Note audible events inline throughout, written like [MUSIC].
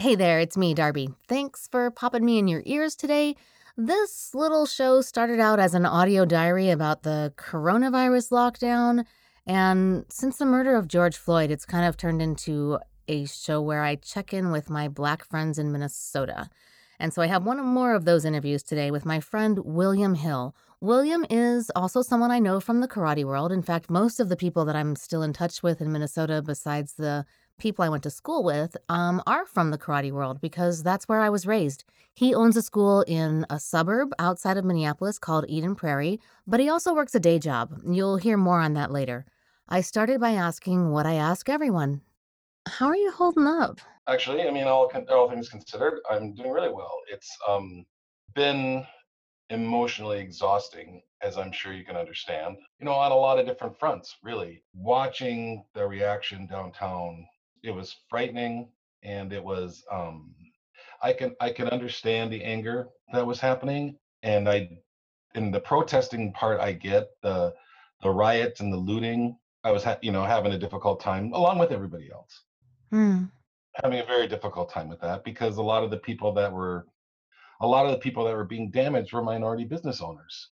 Hey there, it's me, Darbi. Thanks for popping me in your ears today. This little show started out as an audio diary about the coronavirus lockdown, and since the murder of George Floyd, it's kind of turned into a show where I check in with my black friends in Minnesota. And so I have one more of those interviews today with my friend William Hill. William is also someone I know from the karate world. In fact, most of the people that I'm still in touch with in Minnesota, besides the people I went to school with, um, are from the karate world because that's where I was raised. He owns a school in a suburb outside of Minneapolis called Eden Prairie, but he also works a day job. You'll hear more on that later. I started by asking what I ask everyone How are you holding up? Actually, I mean, all all things considered, I'm doing really well. It's um been emotionally exhausting, as I'm sure you can understand. You know, on a lot of different fronts, really. Watching the reaction downtown, it was frightening, and it was um I can I can understand the anger that was happening, and I in the protesting part, I get the the riots and the looting. I was ha- you know having a difficult time along with everybody else Hmm. having a very difficult time with that because a lot of the people that were a lot of the people that were being damaged were minority business owners.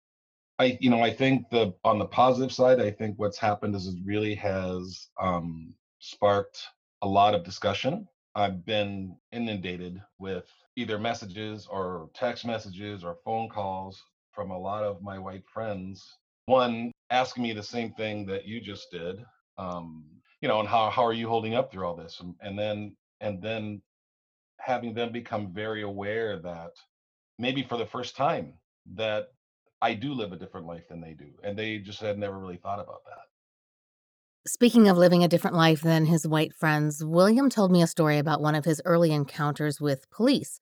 I you know I think the on the positive side I think what's happened is it really has um, sparked a lot of discussion. I've been inundated with either messages or text messages or phone calls from a lot of my white friends. One asking me the same thing that you just did. Um, you know, and how how are you holding up through all this? And, and then and then having them become very aware that maybe for the first time that I do live a different life than they do, and they just had never really thought about that. Speaking of living a different life than his white friends, William told me a story about one of his early encounters with police.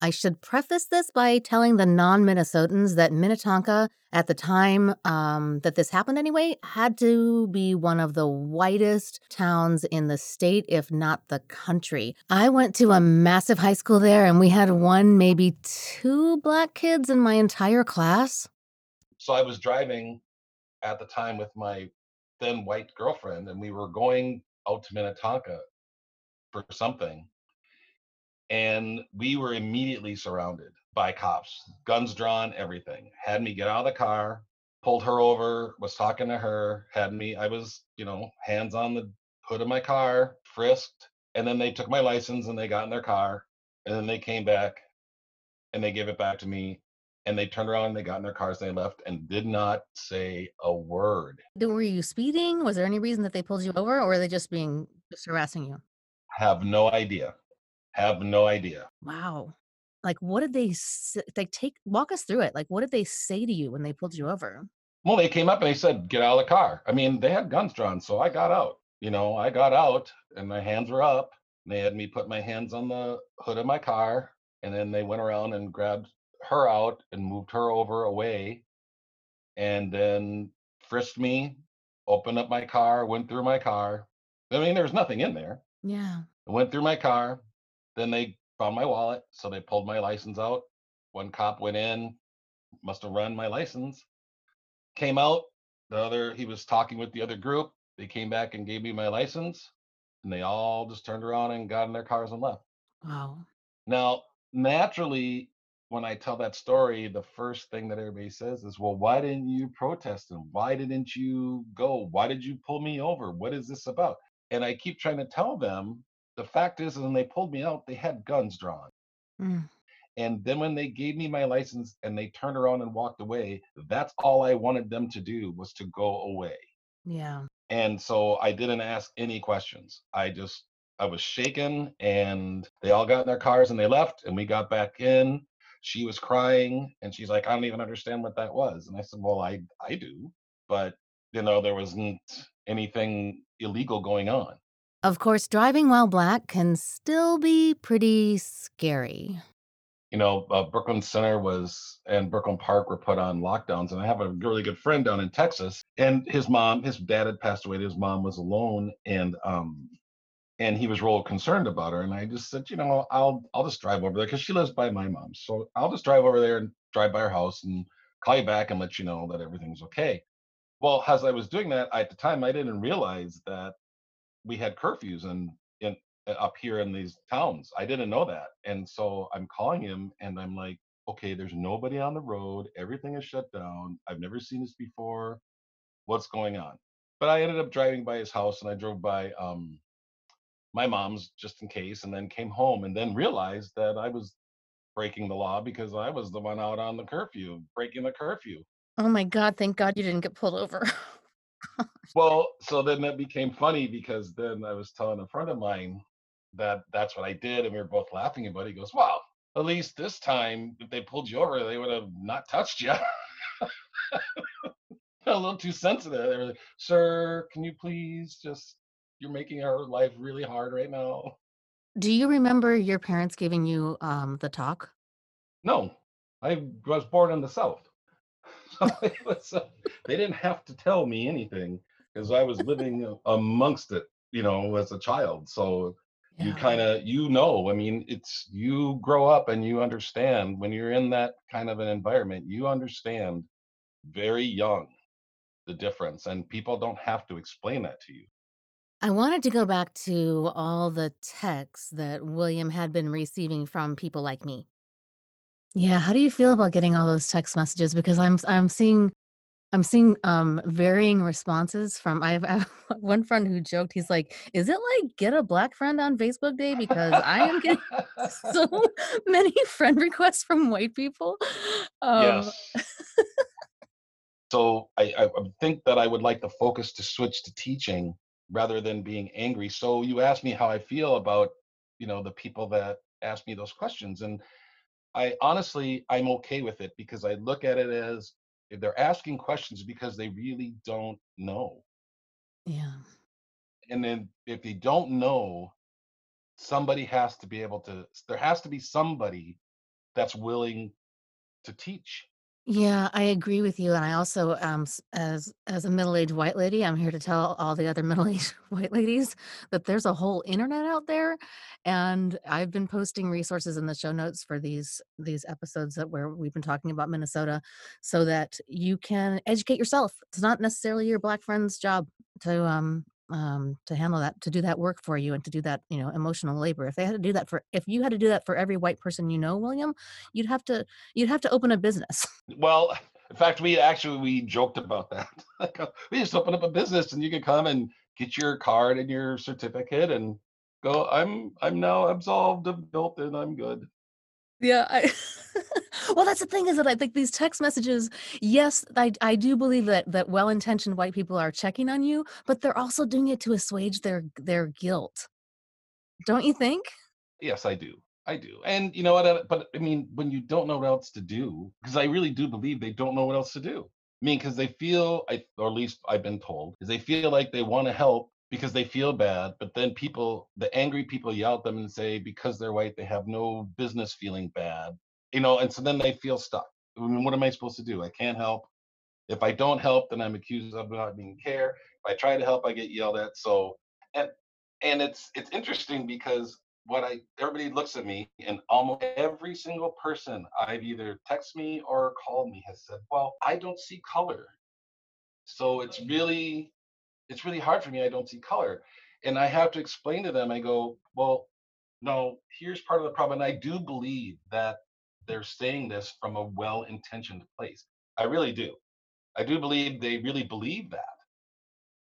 I should preface this by telling the non Minnesotans that Minnetonka, at the time um, that this happened anyway, had to be one of the whitest towns in the state, if not the country. I went to a massive high school there, and we had one, maybe two black kids in my entire class. So I was driving at the time with my then white girlfriend, and we were going out to Minnetonka for something, and we were immediately surrounded by cops, guns drawn, everything. Had me get out of the car, pulled her over, was talking to her, had me, I was, you know, hands on the hood of my car, frisked, and then they took my license and they got in their car, and then they came back and they gave it back to me. And they turned around and they got in their cars and they left and did not say a word. Were you speeding? Was there any reason that they pulled you over, or were they just being just harassing you? Have no idea. Have no idea. Wow. Like, what did they like? Take walk us through it. Like, what did they say to you when they pulled you over? Well, they came up and they said, get out of the car. I mean, they had guns drawn, so I got out. You know, I got out and my hands were up. And they had me put my hands on the hood of my car. And then they went around and grabbed her out and moved her over away. And then frisked me, opened up my car, went through my car. I mean, there was nothing in there. Yeah. I went through my car. Then they found my wallet. So they pulled my license out. One cop went in, must have run my license, came out. The other, he was talking with the other group. They came back and gave me my license. And they all just turned around and got in their cars and left. Wow. Now, naturally, when I tell that story, the first thing that everybody says is, well, why didn't you protest and why didn't you go? Why did you pull me over? What is this about? And I keep trying to tell them the fact is, when they pulled me out, they had guns drawn. Mm. And then when they gave me my license and they turned around and walked away, that's all I wanted them to do was to go away. Yeah. And so I didn't ask any questions. I just, I was shaken and they all got in their cars and they left and we got back in. She was crying and she's like, I don't even understand what that was. And I said, Well, I, I do. But, you know, there wasn't anything illegal going on. Of course, driving while black can still be pretty scary. you know, uh, Brooklyn Center was and Brooklyn Park were put on lockdowns. And I have a really good friend down in Texas, and his mom, his dad had passed away. His mom was alone, and um, and he was real concerned about her. And I just said, you know, I'll I'll just drive over there because she lives by my mom, so I'll just drive over there and drive by her house and call you back and let you know that everything's okay. Well, as I was doing that, I, at the time I didn't realize that we had curfews and in uh, up here in these towns. I didn't know that. And so I'm calling him and I'm like, okay, there's nobody on the road. Everything is shut down. I've never seen this before. What's going on? But I ended up driving by his house and I drove by um, my mom's just in case and then came home and then realized that I was breaking the law because I was the one out on the curfew, breaking the curfew. Oh my God, thank God you didn't get pulled over. Well, so then that became funny because then I was telling a friend of mine that that's what I did, and we were both laughing about it. He goes, "Wow, at least this time, if they pulled you over, they would have not touched you." [LAUGHS] a little too sensitive. They were like, "Sir, can you please just? You're making our life really hard right now." Do you remember your parents giving you um, the talk? No, I was born in the South. [LAUGHS] So it was, uh, they didn't have to tell me anything because I was living amongst it, you know, as a child. So you kind of, you know, I mean, it's you grow up and you understand when you're in that kind of an environment, you understand very young the difference, and people don't have to explain that to you. I wanted to go back to all the texts that William had been receiving from people like me. Yeah, how do you feel about getting all those text messages? Because I'm I'm seeing I'm seeing um varying responses from I have, I have [LAUGHS] one friend who joked, he's like, "Is it like get a black friend on Facebook Day? Because I am getting [LAUGHS] [LAUGHS] so many friend requests from white people." Um Yes. So I, I I think that I would like the focus to switch to teaching rather than being angry. So you asked me how I feel about, you know, the people that ask me those questions. And I honestly, I'm okay with it because I look at it as if they're asking questions because they really don't know. yeah. And then if they don't know, somebody has to be able to, there has to be somebody that's willing to teach. Yeah, I agree with you, and I also, um, as as a middle-aged white lady, I'm here to tell all the other [LAUGHS] middle-aged white ladies that there's a whole internet out there, and I've been posting resources in the show notes for these these episodes that where we've been talking about Minnesota, so that you can educate yourself. It's not necessarily your black friend's job to, um um, to handle that, to do that work for you and to do that, you know, emotional labor. If they had to do that for if you had to do that for every white person you know, William, you'd have to you'd have to open a business. [LAUGHS] Well, in fact, we actually we joked about that. [LAUGHS] Uh, we just open up a business, and you can come and get your card and your certificate, and go. I'm I'm now absolved of guilt, and I'm good. Yeah, I [LAUGHS] well, that's the thing is that I think these text messages, yes, I I do believe that that well-intentioned white people are checking on you, but they're also doing it to assuage their their guilt. Don't you think? Yes, I do. I do. And you know what? uh, But I mean, when you don't know what else to do, because I really do believe they don't know what else to do. I mean, because they feel, I, or at least I've been told, is they feel like they want to help because they feel bad, but then people, the angry people yell at them and say because they're white, they have no business feeling bad, you know, and so then they feel stuck. I mean, what am I supposed to do? I can't help. If I don't help, then I'm accused of not being care. If I try to help, I get yelled at. So, and and it's it's interesting because what I everybody looks at me, and almost every single person I've either text me or called me has said, "Well, I don't see color." So it's really it's really hard for me. I don't see color, and I have to explain to them. I go, "Well, no. Here's part of the problem." And I do believe that they're saying this from a well-intentioned place. I really do. I do believe they really believe that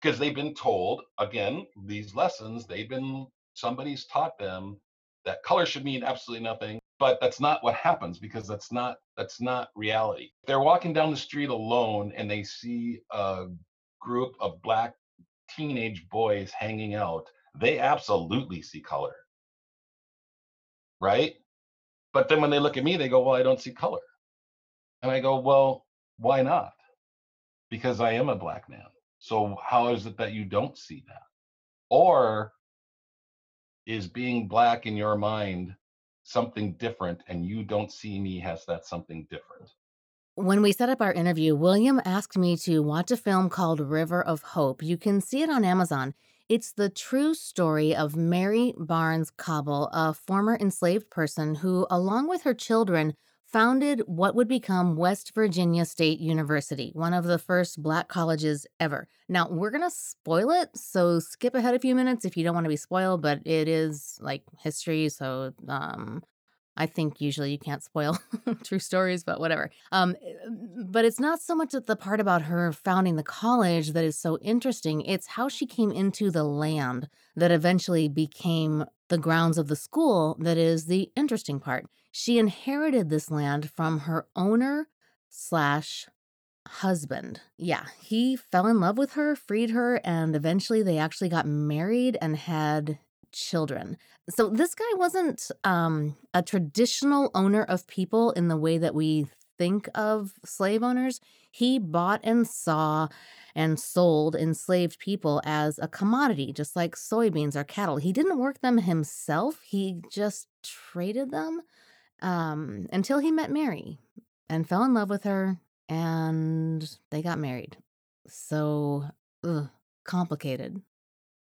because they've been told again these lessons they've been somebody's taught them that color should mean absolutely nothing but that's not what happens because that's not that's not reality they're walking down the street alone and they see a group of black teenage boys hanging out they absolutely see color right but then when they look at me they go well i don't see color and i go well why not because I am a black man. So how is it that you don't see that? Or is being black in your mind something different and you don't see me as that something different? When we set up our interview, William asked me to watch a film called River of Hope. You can see it on Amazon. It's the true story of Mary Barnes Cabell, a former enslaved person who, along with her children, founded what would become West Virginia State University, one of the first black colleges ever. Now, we're going to spoil it, so skip ahead a few minutes if you don't want to be spoiled, but it is like history, so um I think usually you can't spoil [LAUGHS] true stories, but whatever. Um, but it's not so much the part about her founding the college that is so interesting. It's how she came into the land that eventually became the grounds of the school that is the interesting part. She inherited this land from her owner slash husband. Yeah, he fell in love with her, freed her, and eventually they actually got married and had children. So this guy wasn't um, a traditional owner of people in the way that we think of slave owners. He bought and saw and sold enslaved people as a commodity, just like soybeans or cattle. He didn't work them himself, he just traded them um, until he met Mary and fell in love with her and they got married. So, ugh, complicated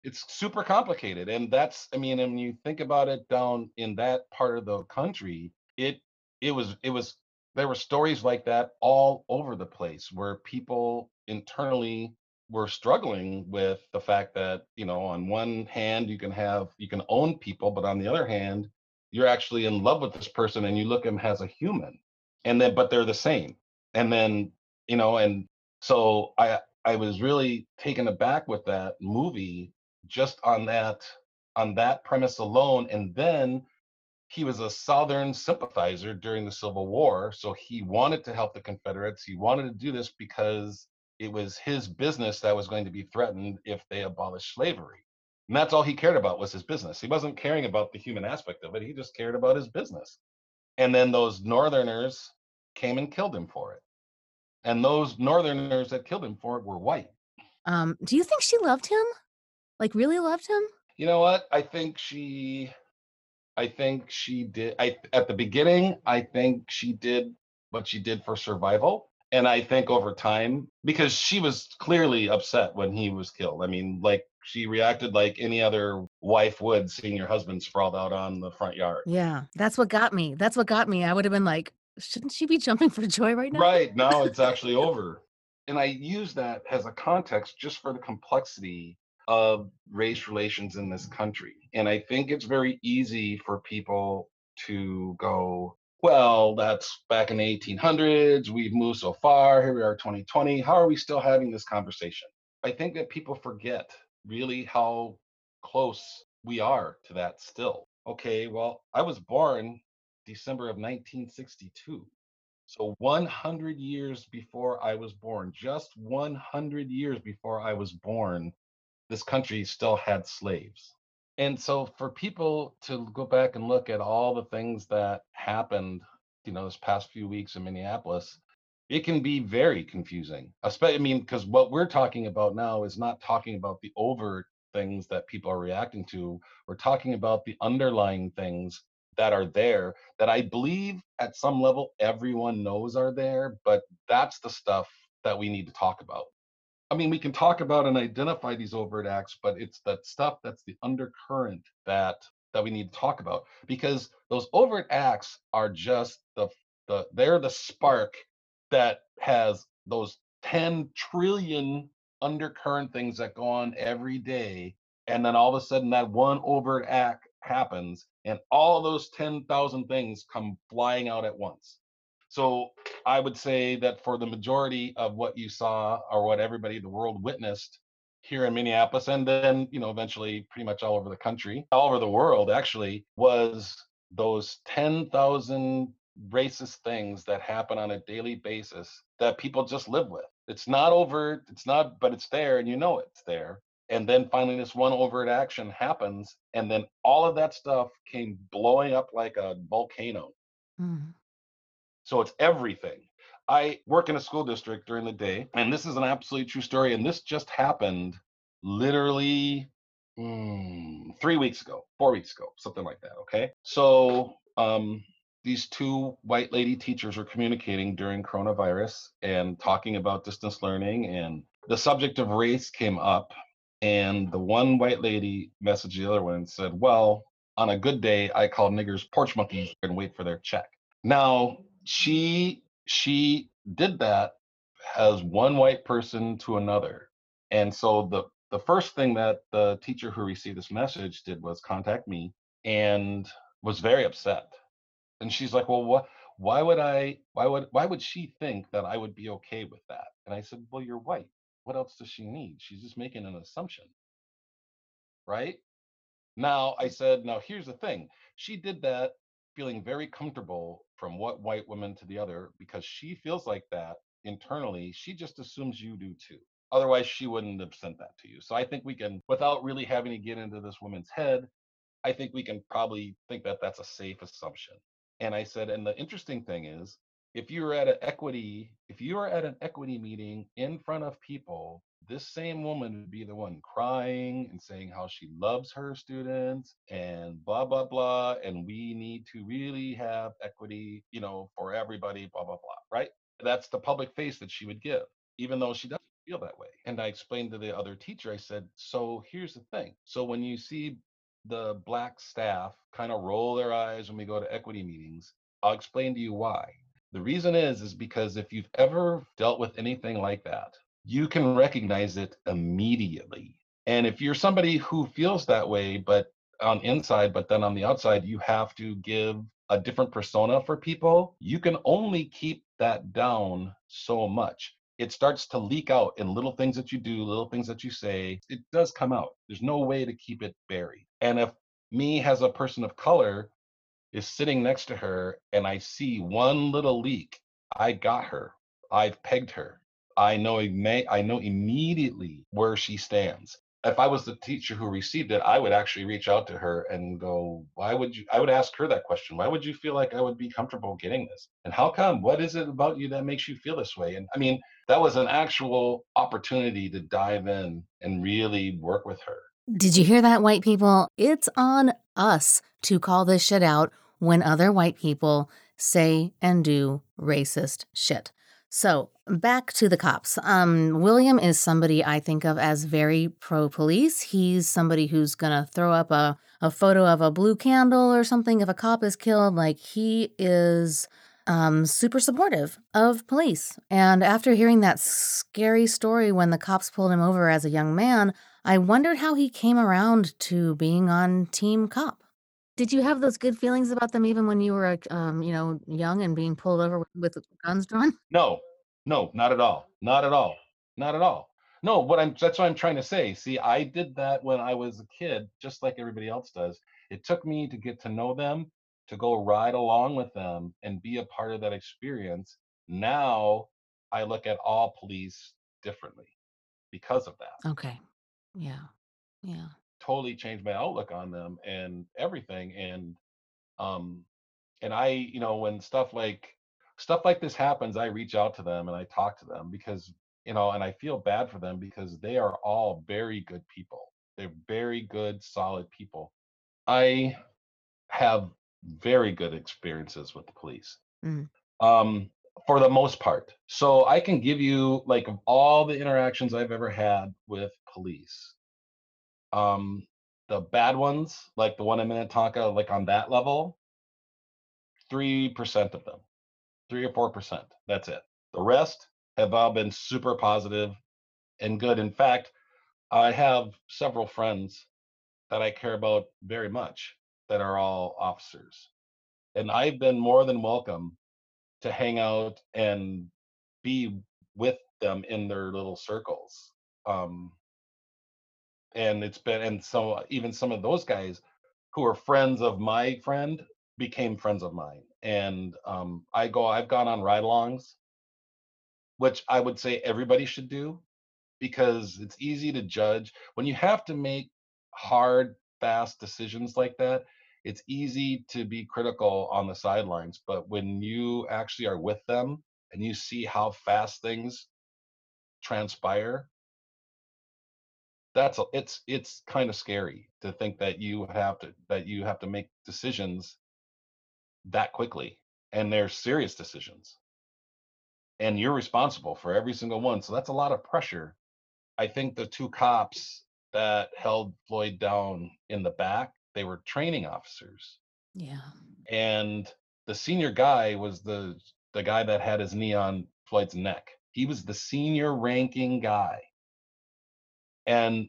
it's super complicated and that's i mean and when you think about it down in that part of the country it it was it was there were stories like that all over the place where people internally were struggling with the fact that you know on one hand you can have you can own people but on the other hand you're actually in love with this person and you look at them as a human. And then but they're the same. And then you know and so i i was really taken aback with that movie just on that on that premise alone and then he was a southern sympathizer during the civil war so he wanted to help the confederates he wanted to do this because it was his business that was going to be threatened if they abolished slavery and that's all he cared about was his business. He wasn't caring about the human aspect of it he just cared about his business and then those northerners came and killed him for it and those northerners that killed him for it were white. Um, do you think she loved him like really loved him? You know what? I think she I think she did I at the beginning, I think she did what she did for survival. And I think over time, because she was clearly upset when he was killed. I mean, like she reacted like any other wife would seeing your husband sprawled out on the front yard. Yeah, that's what got me. That's what got me. I would have been like, shouldn't she be jumping for joy right now? Right. Now it's actually [LAUGHS] over. And I use that as a context just for the complexity of race relations in this country. And I think it's very easy for people to go, well, that's back in the 1800s. We've moved so far. Here we are, 2020. How are we still having this conversation? I think that people forget really how close we are to that still. Okay, well, I was born December of 1962. So 100 years before I was born, just 100 years before I was born, this country still had slaves. And so for people to go back and look at all the things that happened, you know, this past few weeks in Minneapolis, it can be very confusing. Especially, I mean, because what we're talking about now is not talking about the overt things that people are reacting to. We're talking about the underlying things that are there that I believe at some level everyone knows are there, but that's the stuff that we need to talk about. I mean, we can talk about and identify these overt acts, but it's that stuff that's the undercurrent that that we need to talk about because those overt acts are just the the they're the spark that has those 10 trillion undercurrent things that go on every day and then all of a sudden that one overt act happens and all those 10,000 things come flying out at once so I would say that for the majority of what you saw or what everybody in the world witnessed here in Minneapolis and then, you know, eventually pretty much all over the country, all over the world actually, was those 10,000 racist things that happen on a daily basis that people just live with. It's not overt, it's not, but it's there and you know it's there. And then finally, this one overt action happens. And then all of that stuff came blowing up like a volcano. Mm. So it's everything. I work in a school district during the day, and this is an absolutely true story. And this just happened literally mm, three weeks ago, four weeks ago, something like that. Okay. So um, these two white lady teachers were communicating during coronavirus and talking about distance learning, and the subject of race came up. And the one white lady messaged the other one and said, Well, on a good day, I call niggers porch monkeys and wait for their check. Now, she she did that as one white person to another. And so the the first thing that the teacher who received this message did was contact me and was very upset. And she's like, "Well, what why would I why would why would she think that I would be okay with that?" And I said, "Well, you're white. What else does she need? She's just making an assumption." Right? Now, I said, "Now here's the thing. She did that feeling very comfortable from what white woman to the other because she feels like that internally. She just assumes you do too. Otherwise, she wouldn't have sent that to you. So I think we can, without really having to get into this woman's head, I think we can probably think that that's a safe assumption. And I said, and the interesting thing is, if you were at an equity, if you were at an equity meeting in front of people, this same woman would be the one crying and saying how she loves her students and blah blah blah and we need to really have equity you know for everybody blah blah blah right? That's the public face that she would give even though she doesn't feel that way. And i explained to the other teacher i said so here's the thing. So when you see the black staff kind of roll their eyes when we go to equity meetings i'll explain to you why. The reason is is because if you've ever dealt with anything like that you can recognize it immediately. And if you're somebody who feels that way, but on inside, but then on the outside, you have to give a different persona for people, you can only keep that down so much. It starts to leak out in little things that you do, little things that you say. It does come out. There's no way to keep it buried. And if me as a person of color is sitting next to her and I see one little leak, I got her. I've pegged her. I know I know immediately where she stands. If I was the teacher who received it, I would actually reach out to her and go, "Why would you?" I would ask her that question. Why would you feel like I would be comfortable getting this? And how come? What is it about you that makes you feel this way? And I mean, that was an actual opportunity to dive in and really work with her. Did you hear that, white people? It's on us to call this shit out when other white people say and do racist shit. So back to the cops. Um, William is somebody I think of as very pro police. He's somebody who's gonna throw up a, a photo of a blue candle or something if a cop is killed. Like he is um, super supportive of police. And after hearing that scary story when the cops pulled him over as a young man, I wondered how he came around to being on Team Cop. Did you have those good feelings about them even when you were, um, you know, young and being pulled over with, with guns drawn? [LAUGHS] No, no, not at all. Not at all. Not at all. No, what I'm that's what I'm trying to say. See, I did that when I was a kid, just like everybody else does. It took me to get to know them, to go ride along with them and be a part of that experience. Now I look at all police differently because of that. Okay. Yeah. Yeah totally changed my outlook on them and everything. And um, and I, you know, when stuff like stuff like this happens, I reach out to them and I talk to them because you know, and I feel bad for them because they are all very good people. They're very good, solid people. I have very good experiences with the police. Mm. Um, for the most part. So I can give you like of all the interactions I've ever had with police, um, the bad ones, like the one in Minnetonka, like on that level, three percent of them, three or four percent. That's it. The rest have all been super positive and good. In fact, I have several friends that I care about very much that are all officers. And I've been more than welcome to hang out and be with them in their little circles. Um, and it's been and so even some of those guys who are friends of my friend became friends of mine and um, i go i've gone on ride-alongs which i would say everybody should do because it's easy to judge. When you have to make hard fast decisions like that it's easy to be critical on the sidelines but when you actually are with them and you see how fast things transpire that's a, it's it's kind of scary to think that you have to that you have to make decisions that quickly and they're serious decisions and you're responsible for every single one so that's a lot of pressure i think the two cops that held floyd down in the back they were training officers yeah and the senior guy was the the guy that had his knee on Floyd's neck. He was the senior ranking guy. And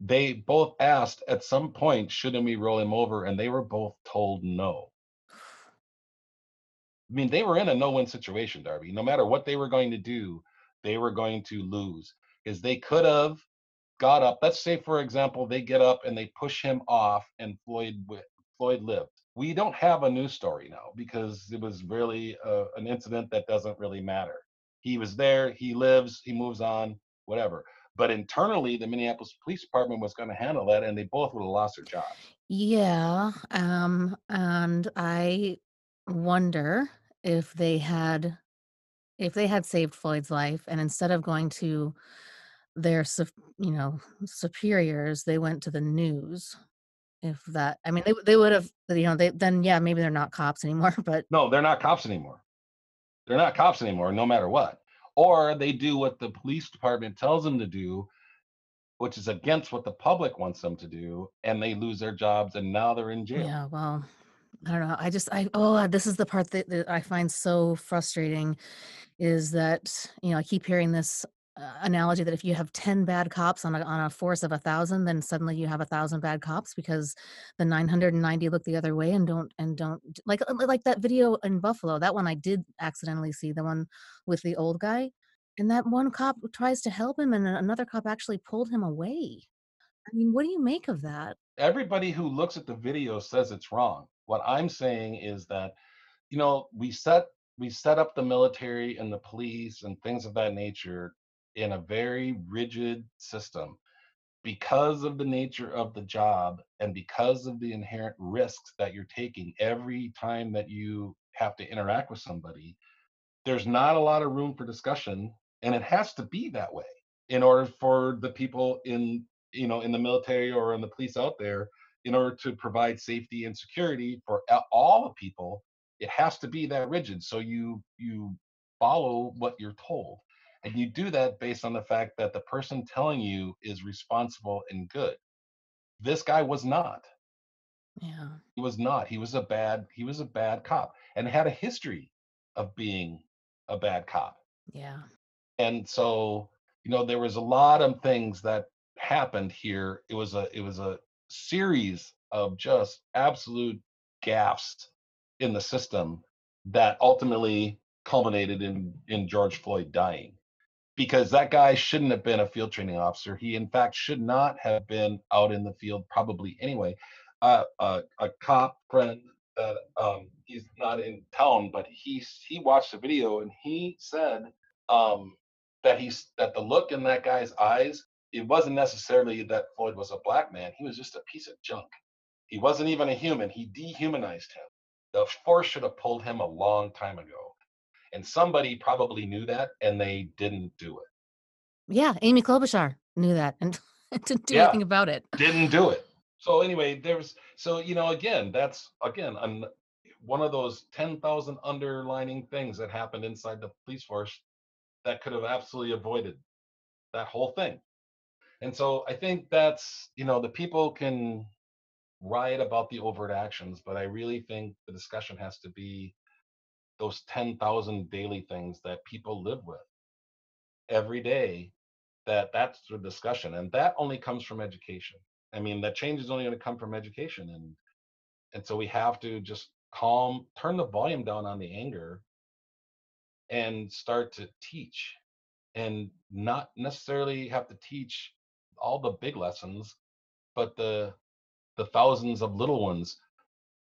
they both asked at some point, shouldn't we roll him over? And they were both told no. I mean, they were in a no-win situation, Darbi. No matter what they were going to do, they were going to lose because they could have got up. Let's say, for example, they get up and they push him off, and Floyd Floyd lived. We don't have a news story now because it was really uh, an incident that doesn't really matter. He was there. He lives. He moves on. Whatever. But internally, the Minneapolis Police Department was going to handle that, and they both would have lost their jobs. Yeah, um, and I wonder if they had if they had saved Floyd's life and instead of going to their you know, superiors, they went to the news. If that I mean, they they would've you know, they then, yeah, maybe they're not cops anymore, [LAUGHS] but No, they're not cops anymore. They're not cops anymore, no matter what. Or they do what the police department tells them to do, which is against what the public wants them to do, and they lose their jobs, and now they're in jail. Yeah, well, I don't know. I just I oh, uh, this is the part that that I find so frustrating is that, you know, I keep hearing this, analogy that if you have 10 bad cops on a on a force of a 1,000, then suddenly you have a 1,000 bad cops because the 990 look the other way and don't and don't like uh, like that video in Buffalo, that one I did accidentally see, the one with the old guy, and that one cop tries to help him, and another cop actually pulled him away. I mean, what do you make of that? Everybody who looks at the video says it's wrong. What I'm saying is that, you know, we set we set up the military and the police and things of that nature in a very rigid system because of the nature of the job and because of the inherent risks that you're taking every time that you have to interact with somebody there's not a lot of room for discussion and it has to be that way in order for the people in you know in the military or in the police out there in order to provide safety and security for all the people it has to be that rigid so you you follow what you're told and you do that based on the fact that the person telling you is responsible and good. This guy was not. Yeah. he was not. He was a bad he was a bad cop and had a history of being a bad cop. Yeah. and so you know there was a lot of things that happened here. It was a it was a series of just absolute gaffes in the system that ultimately culminated in in George Floyd dying because that guy shouldn't have been a field training officer. He in fact should not have been out in the field probably anyway. Uh, a, a cop friend that um, he's not in town but he he watched the video and he said um, that he's that the look in that guy's eyes it wasn't necessarily that Floyd was a black man. He was just a piece of junk. He wasn't even a human. He dehumanized him. The force should have pulled him a long time ago and somebody probably knew that and they didn't do it. Yeah, Amy Klobuchar knew that and [LAUGHS] didn't do yeah. anything about it. didn't do it. So anyway there's so you know again that's again an, one of those 10,000 underlining things that happened inside the police force that could have absolutely avoided that whole thing. And so I think that's, you know, the people can riot about the overt actions, but I really think the discussion has to be those 10,000 daily things that people live with every day, that that's the discussion. And that only comes from education. I mean, that change is only going to come from education. And and so we have to just calm, turn the volume down on the anger and start to teach and not necessarily have to teach all the big lessons, but the the thousands of little ones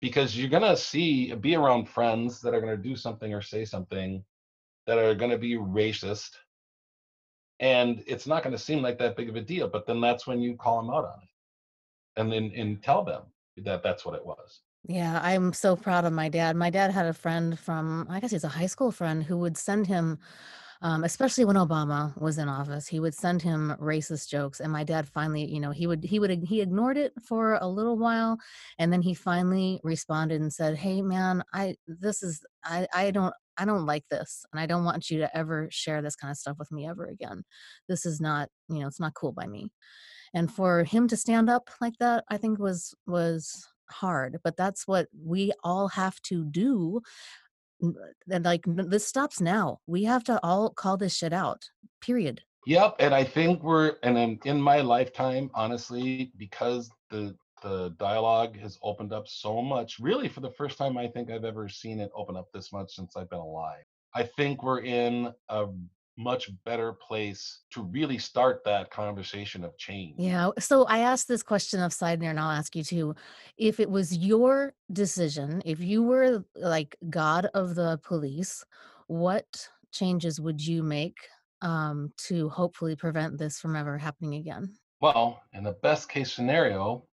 because you're going to see be around friends that are going to do something or say something that are going to be racist. And it's not going to seem like that big of a deal but then that's when you call them out on it. And then and tell them that that's what it was. Yeah, I'm so proud of my dad. My dad had a friend from, I guess he's a high school friend who would send him, um, especially when Obama was in office, he would send him racist jokes. And my dad finally, you know, he would he would he ignored it for a little while, and then he finally responded and said, "Hey, man, I this is I I don't." I don't like this, and I don't want you to ever share this kind of stuff with me ever again. This is not, you know, it's not cool by me. And for him to stand up like that, I think was was hard, but that's what we all have to do And like this stops now. We have to all call this shit out. Period. Yep, and I think we're and in, in my lifetime, honestly, because the the dialogue has opened up so much, really for the first time I think I've ever seen it open up this much since I've been alive. I think we're in a much better place to really start that conversation of change. Yeah. So I asked this question of Sidner, and I'll ask you too. If it was your decision, if you were like God of the police, what changes would you make um, to hopefully prevent this from ever happening again? Well, in the best case scenario,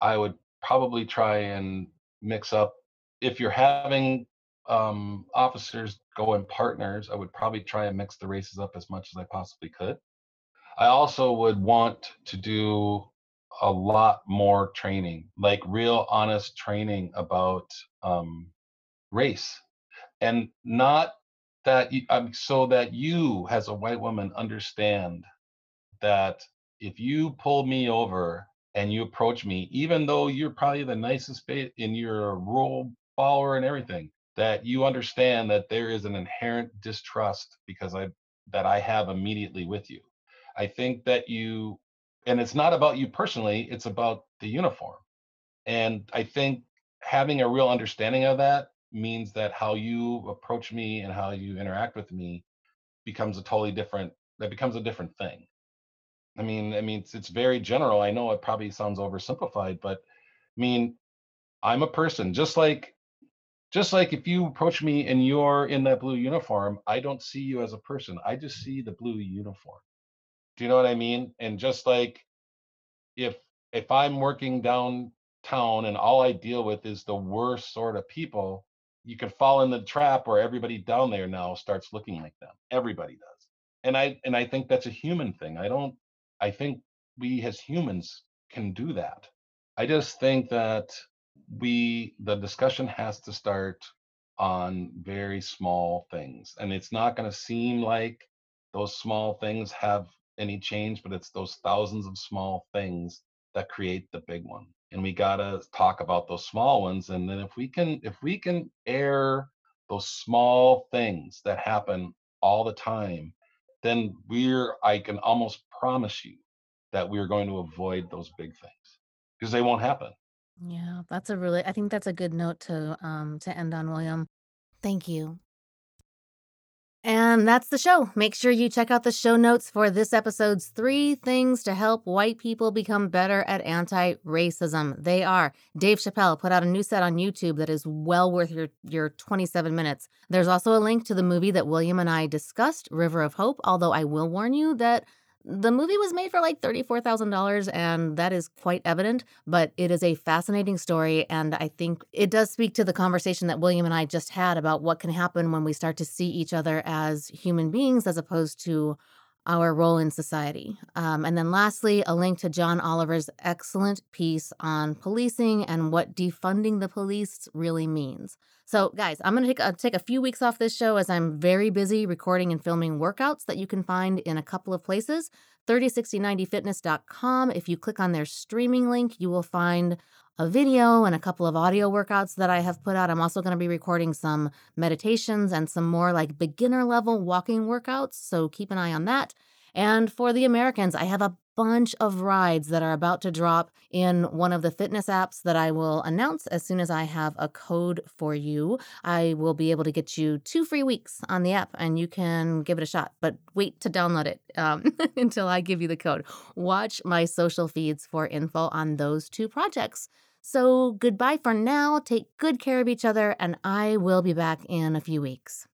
I would probably try and mix up if you're having um, officers go in partners, I would probably try and mix the races up as much as I possibly could. I also would want to do a lot more training, like real honest training about um, race, and not that you, um, so that you, as a white woman, understand that if you pull me over and you approach me, even though you're probably the nicest in your rule follower and everything, that you understand that there is an inherent distrust because I that I have immediately with you. I think that you and it's not about you personally, it's about the uniform. And I think having a real understanding of that means that how you approach me and how you interact with me becomes a totally different that becomes a different thing. I mean, I mean it's, it's very general. I know it probably sounds oversimplified, but I mean, I'm a person just like just like if you approach me and you're in that blue uniform, I don't see you as a person. I just see the blue uniform. Do you know what I mean? And just like if if I'm working downtown and all I deal with is the worst sort of people, you can fall in the trap where everybody down there now starts looking like them. Everybody does. And I and I think that's a human thing. I don't I think we as humans can do that. I just think that we the discussion has to start on very small things and it's not going to seem like those small things have any change but it's those thousands of small things that create the big one and we got to talk about those small ones and then if we can if we can air those small things that happen all the time then we're i can almost promise you that we're going to avoid those big things because they won't happen Yeah, that's a really I think that's a good note to um to end on, William. Thank you. And that's the show. Make sure you check out the show notes for this episode's three things to help white people become better at anti racism. They are Dave Chappelle put out a new set on YouTube that is well worth your, your 27 minutes. There's also a link to the movie that William and I discussed, River of Hope, although I will warn you that the movie was made for like $34,000, and that is quite evident, but it is a fascinating story. And I think it does speak to the conversation that William and I just had about what can happen when we start to see each other as human beings as opposed to our role in society. Um, and then lastly, a link to John Oliver's excellent piece on policing and what defunding the police really means. So, guys, I'm going to take a, take a few weeks off this show as I'm very busy recording and filming workouts that you can find in a couple of places. 306090fitness.com. If you click on their streaming link, you will find a video and a couple of audio workouts that I have put out. I'm also going to be recording some meditations and some more like beginner level walking workouts. So keep an eye on that. And for the Americans, I have a bunch of rides that are about to drop in one of the fitness apps that I will announce as soon as I have a code for you. I will be able to get you two free weeks on the app and you can give it a shot, but wait to download it um, [LAUGHS] until I give you the code. Watch my social feeds for info on those two projects. So, goodbye for now. Take good care of each other, and I will be back in a few weeks.